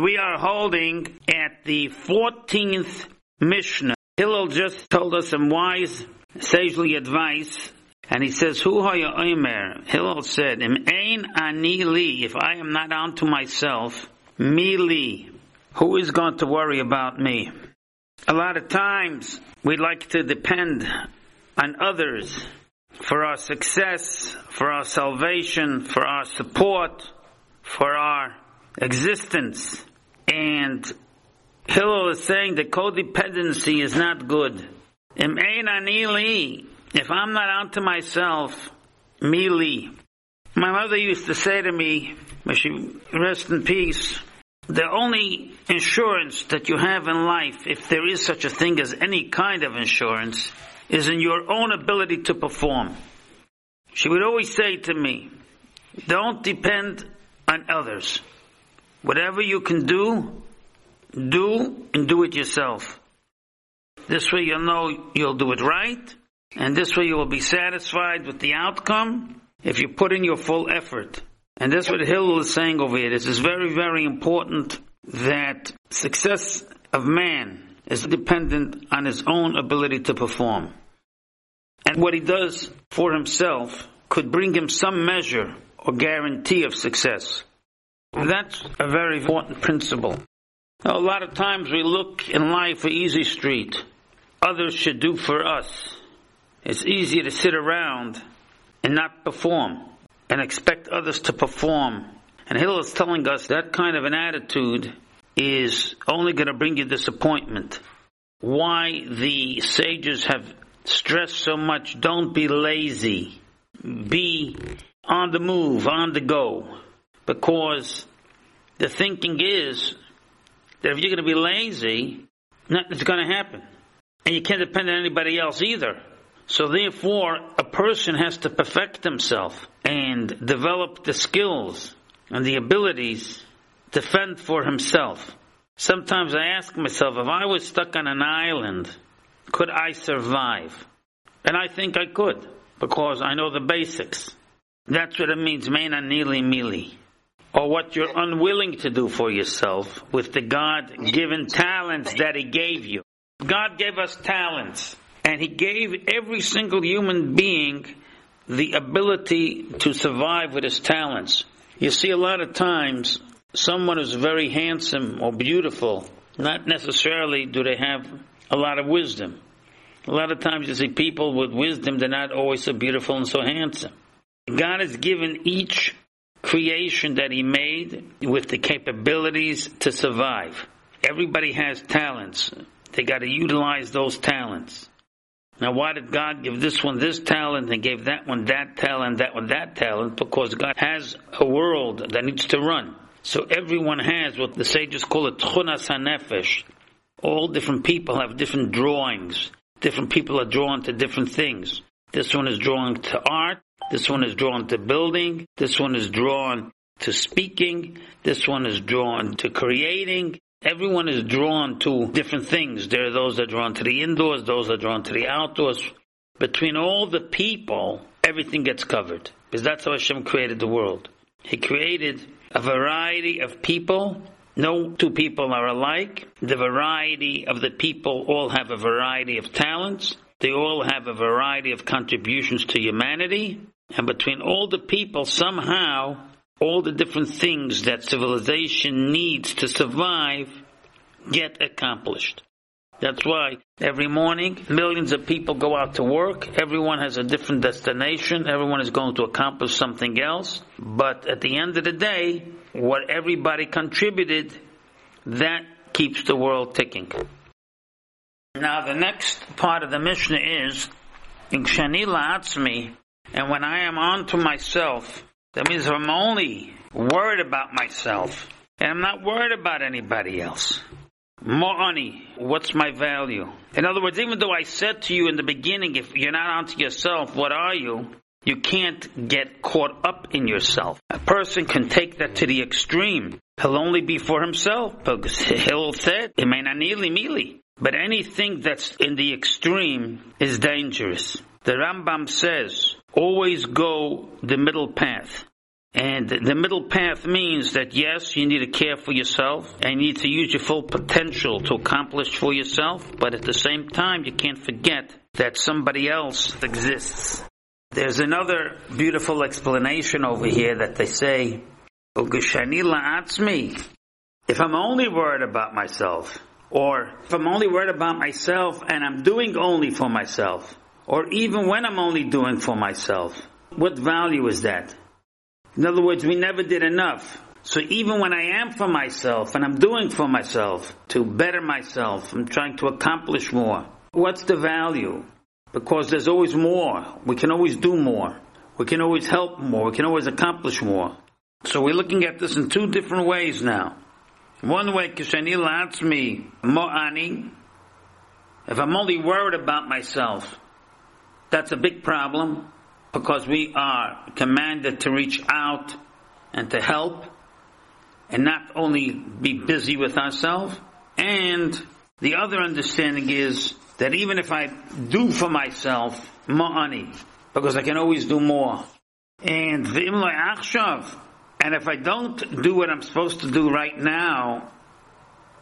We are holding at the 14th Mishnah. Hillel just told us some wise, sagely advice, and he says, Hu haya omer. Hillel said, Im ani li, if I am not unto myself, me li. Who is going to worry about me? A lot of times, we like to depend on others for our success, for our salvation, for our support, for our existence. And Hillel is saying that codependency is not good. If I'm not onto myself, me My mother used to say to me, may she rest in peace, the only insurance that you have in life, if there is such a thing as any kind of insurance, is in your own ability to perform. She would always say to me, don't depend on others. Whatever you can do, do and do it yourself. This way you'll know you'll do it right, and this way you will be satisfied with the outcome if you put in your full effort. And that's what Hillel is saying over here. This is very, very important that success of man is dependent on his own ability to perform. And what he does for himself could bring him some measure or guarantee of success. That's a very important principle. A lot of times we look in life for easy street. Others should do for us. It's easy to sit around and not perform and expect others to perform. And Hillel is telling us that kind of an attitude is only going to bring you disappointment. Why the sages have stressed so much, don't be lazy. Be on the move, on the go. Because the thinking is that if you're going to be lazy, nothing's going to happen. And you can't depend on anybody else either. So therefore, a person has to perfect himself and develop the skills and the abilities to fend for himself. Sometimes I ask myself, if I was stuck on an island, could I survive? And I think I could, because I know the basics. That's what it means, mena nili mili. Or what you're unwilling to do for yourself with the God given talents that He gave you. God gave us talents, and He gave every single human being the ability to survive with his talents. You see, a lot of times, someone who's very handsome or beautiful, not necessarily do they have a lot of wisdom. A lot of times you see people with wisdom, they're not always so beautiful and so handsome. God has given each creation that He made with the capabilities to survive. Everybody has talents. They got to utilize those talents. Now, why did God give this one this talent and gave that one that talent, that one that talent? Because God has a world that needs to run. So everyone has what the sages call a tchunas hanefesh. All different people have different drawings. Different people are drawn to different things. This one is drawn to art. This one is drawn to building. This one is drawn to speaking. This one is drawn to creating. Everyone is drawn to different things. There are those that are drawn to the indoors, those that are drawn to the outdoors. Between all the people, everything gets covered. Because that's how Hashem created the world. He created a variety of people. No two people are alike. The variety of the people all have a variety of talents. They all have a variety of contributions to humanity. And between all the people, somehow, all the different things that civilization needs to survive get accomplished. That's why every morning millions of people go out to work. Everyone has a different destination. Everyone is going to accomplish something else. But at the end of the day, what everybody contributed, that keeps the world ticking. Now the next part of the Mishnah is, in La'atzmi, and when I am on to myself, that means I'm only worried about myself and I'm not worried about anybody else. Money, what's my value? In other words, even though I said to you in the beginning, if you're not onto yourself, what are you? You can't get caught up in yourself. A person can take that to the extreme. He'll only be for himself because he'll say, it may not nearly mealy. But anything that's in the extreme is dangerous. The Rambam says, always go the middle path. And the middle path means that yes, you need to care for yourself and you need to use your full potential to accomplish for yourself, but at the same time, you can't forget that somebody else exists. There's another beautiful explanation over here that they say, if I'm only worried about myself, or if I'm only worried about myself and I'm doing only for myself, or even when I'm only doing for myself, what value is that? In other words, we never did enough. So even when I am for myself and I'm doing for myself to better myself, I'm trying to accomplish more, what's the value? Because there's always more. We can always do more. We can always help more. We can always accomplish more. So we're looking at this in two different ways now. One way, Kishani me mo'ani. If I'm only worried about myself, that's a big problem because we are commanded to reach out and to help and not only be busy with ourselves. And the other understanding is that even if I do for myself, ma'ani, because I can always do more. And and if I don't do what I'm supposed to do right now,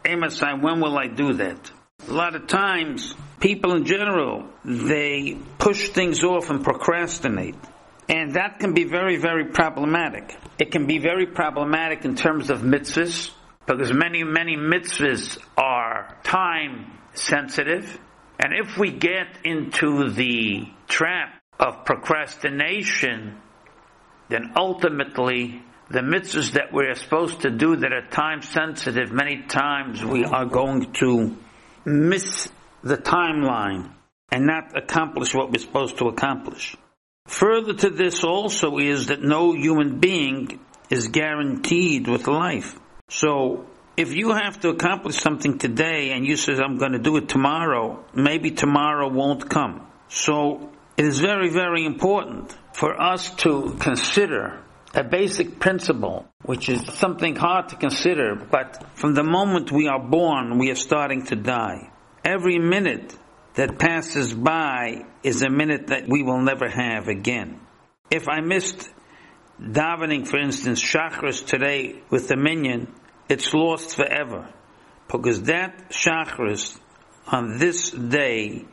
Amosai, when will I do that? A lot of times, people in general, they push things off and procrastinate. And that can be very, very problematic. It can be very problematic in terms of mitzvahs, because many, many mitzvahs are time sensitive. And if we get into the trap of procrastination, then ultimately the mitzvahs that we're supposed to do that are time sensitive, many times we are going to miss the timeline and not accomplish what we're supposed to accomplish. Further to this also is that no human being is guaranteed with life. So if you have to accomplish something today and you say, I'm going to do it tomorrow, maybe tomorrow won't come. So it is very, very important for us to consider a basic principle, which is something hard to consider, but from the moment we are born, we are starting to die. Every minute that passes by is a minute that we will never have again. If I missed davening, for instance, Shacharis today with the minyan, it's lost forever. Because that Shacharis on this day,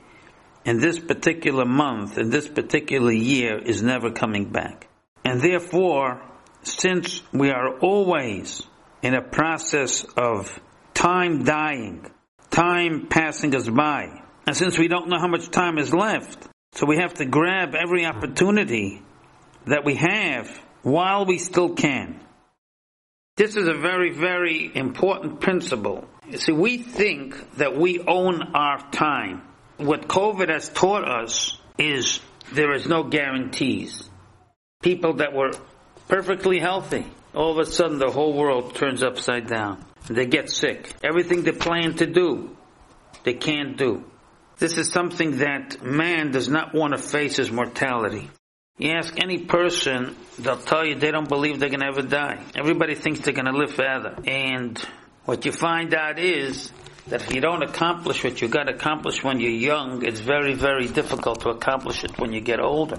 in this particular month, in this particular year, is never coming back. And therefore, since we are always in a process of time dying, time passing us by, and since we don't know how much time is left, so we have to grab every opportunity that we have while we still can. This is a very, very important principle. You see, we think that we own our time. What COVID has taught us is there is no guarantees people that were perfectly healthy. All of a sudden the whole world turns upside down. They get sick. Everything they plan to do, they can't do. This is something that man does not want to face his mortality. You ask any person, they'll tell you they don't believe they're gonna ever die. Everybody thinks they're gonna live forever. And what you find out is that if you don't accomplish what you gotta accomplish when you're young, it's very, very difficult to accomplish it when you get older.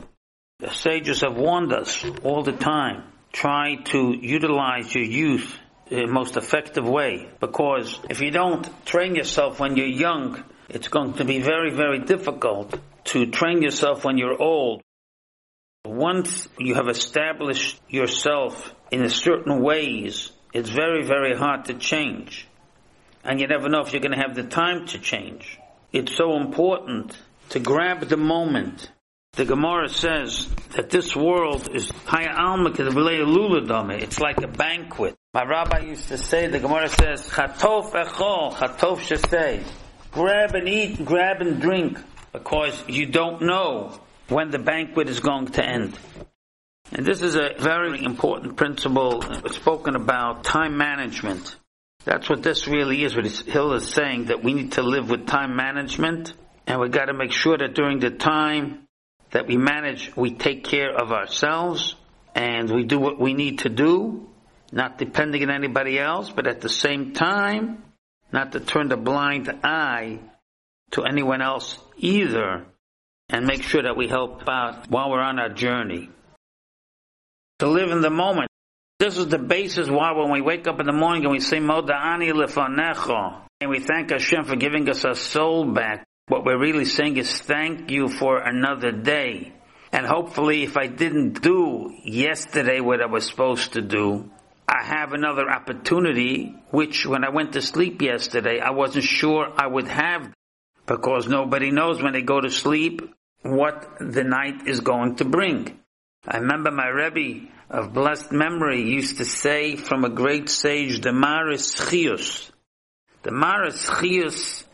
The sages have warned us all the time. Try to utilize your youth in the most effective way. Because if you don't train yourself when you're young, it's going to be very, very difficult to train yourself when you're old. Once you have established yourself in certain ways, it's very, very hard to change. And you never know if you're going to have the time to change. It's so important to grab the moment the Gemara says that this world is It's like a banquet. My rabbi used to say, the Gemara says, Chatof echol, shesei. Grab and eat, grab and drink, because you don't know when the banquet is going to end. And this is a very important principle uh, spoken about time management. That's what this really is. What Hill is saying that we need to live with time management, and we got to make sure that during the time that we manage, we take care of ourselves and we do what we need to do, not depending on anybody else, but at the same time, not to turn the blind eye to anyone else either and make sure that we help out while we're on our journey. To live in the moment This is the basis why when we wake up in the morning and we say Moda'ani Lefanecho, and we thank Hashem for giving us our soul back, what we're really saying is thank you for another day. And hopefully if I didn't do yesterday what I was supposed to do, I have another opportunity, which when I went to sleep yesterday, I wasn't sure I would have because nobody knows when they go to sleep what the night is going to bring. I remember my Rebbe of blessed memory used to say from a great sage, the Maris Chius. The Maris Chius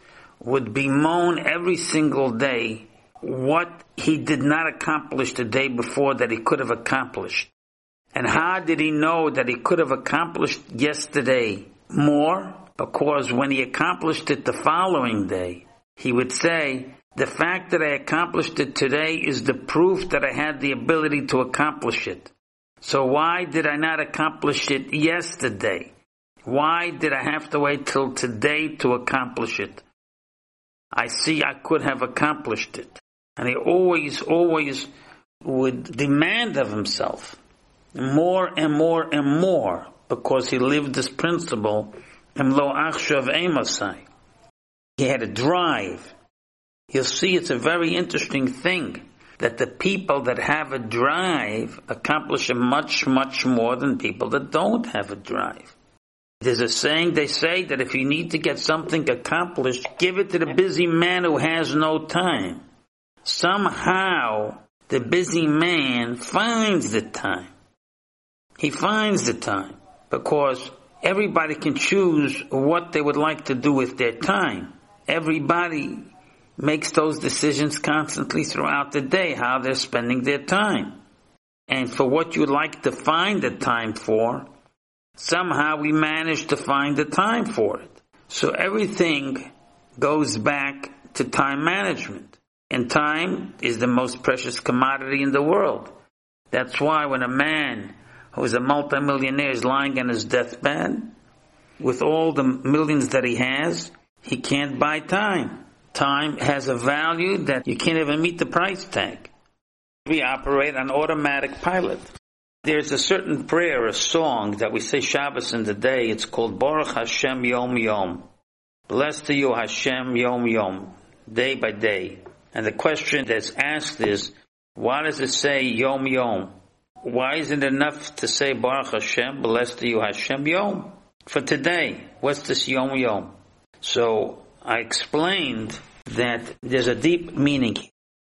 would bemoan every single day what he did not accomplish the day before that he could have accomplished. And how did he know that he could have accomplished yesterday more? Because when he accomplished it the following day, he would say, the fact that I accomplished it today is the proof that I had the ability to accomplish it. So why did I not accomplish it yesterday? Why did I have to wait till today to accomplish it? I see I could have accomplished it. And he always, always would demand of himself more and more and more because he lived this principle in lo achshav emasai. He had a drive. You'll see it's a very interesting thing that the people that have a drive accomplish much, much more than people that don't have a drive. There's a saying they say that if you need to get something accomplished, give it to the busy man who has no time. Somehow, the busy man finds the time. He finds the time because everybody can choose what they would like to do with their time. Everybody makes those decisions constantly throughout the day, how they're spending their time. And for what you'd like to find the time for, somehow we manage to find the time for it. So everything goes back to time management. And time is the most precious commodity in the world. That's why when a man who is a multimillionaire is lying on his deathbed, with all the millions that he has, he can't buy time. Time has a value that you can't even meet the price tag. We operate on automatic pilot. There's a certain prayer, a song that we say Shabbos in the day. It's called Baruch Hashem Yom Yom. Blessed to you Hashem Yom Yom, day by day. And the question that's asked is, why does it say Yom Yom? Why isn't it enough to say Baruch Hashem, blessed to you Hashem Yom? For today, what's this Yom Yom? So I explained that there's a deep meaning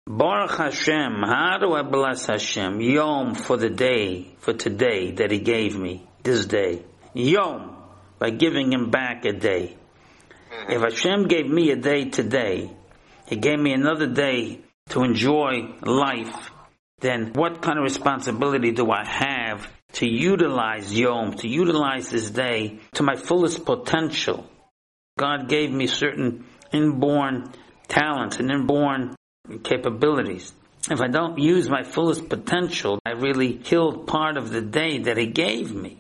Baruch Hashem, how do I bless Hashem? Yom for the day, for today that He gave me, this day. Yom, by giving Him back a day. If Hashem gave me a day today, He gave me another day to enjoy life, then what kind of responsibility do I have to utilize Yom, to utilize this day to my fullest potential? God gave me certain inborn talents and inborn capabilities. If I don't use my fullest potential, I really killed part of the day that He gave me.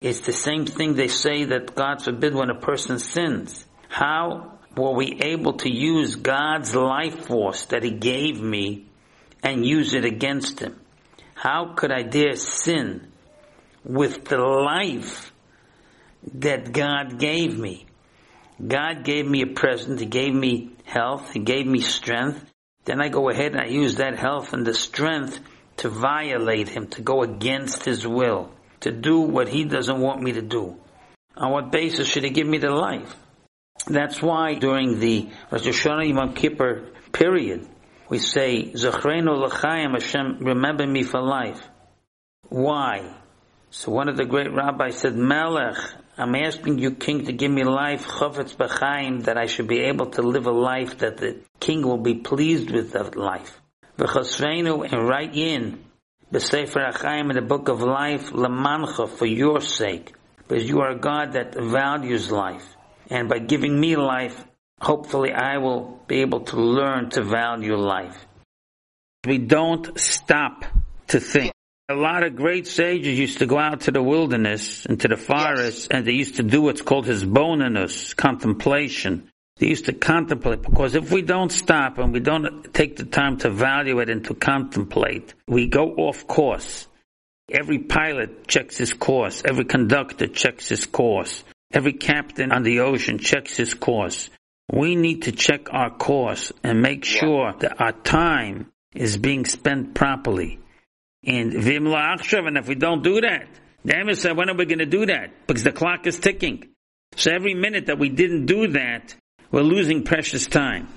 It's the same thing they say that God forbid when a person sins. How were we able to use God's life force that He gave me and use it against Him? How could I dare sin with the life that God gave me? God gave me a present. He gave me health. He gave me strength. Then I go ahead and I use that health and the strength to violate Him, to go against His will, to do what He doesn't want me to do. On what basis should He give me the life? That's why during the Rosh Hashanah Yom Kippur period, we say, Zachrenu l'chaim Hashem, remember me for life. Why? So one of the great rabbis said, Melech, I'm asking you, King, to give me life, chavetz b'chaim, that I should be able to live a life that the King will be pleased with that life. V'chasreinu, and write in, b'sefer achaim, in the book of life, lamancha, for your sake, because you are a God that values life. And by giving me life, hopefully I will be able to learn to value life. We don't stop to think. A lot of great sages used to go out to the wilderness and to the forest yes. and they used to do what's called his hisbonenus, contemplation. They used to contemplate because if we don't stop and we don't take the time to value it and to contemplate, we go off course. Every pilot checks his course. Every conductor checks his course. Every captain on the ocean checks his course. We need to check our course and make sure that our time is being spent properly. And and if we don't do that, the Emir said, when are we going to do that? Because the clock is ticking. So every minute that we didn't do that, we're losing precious time.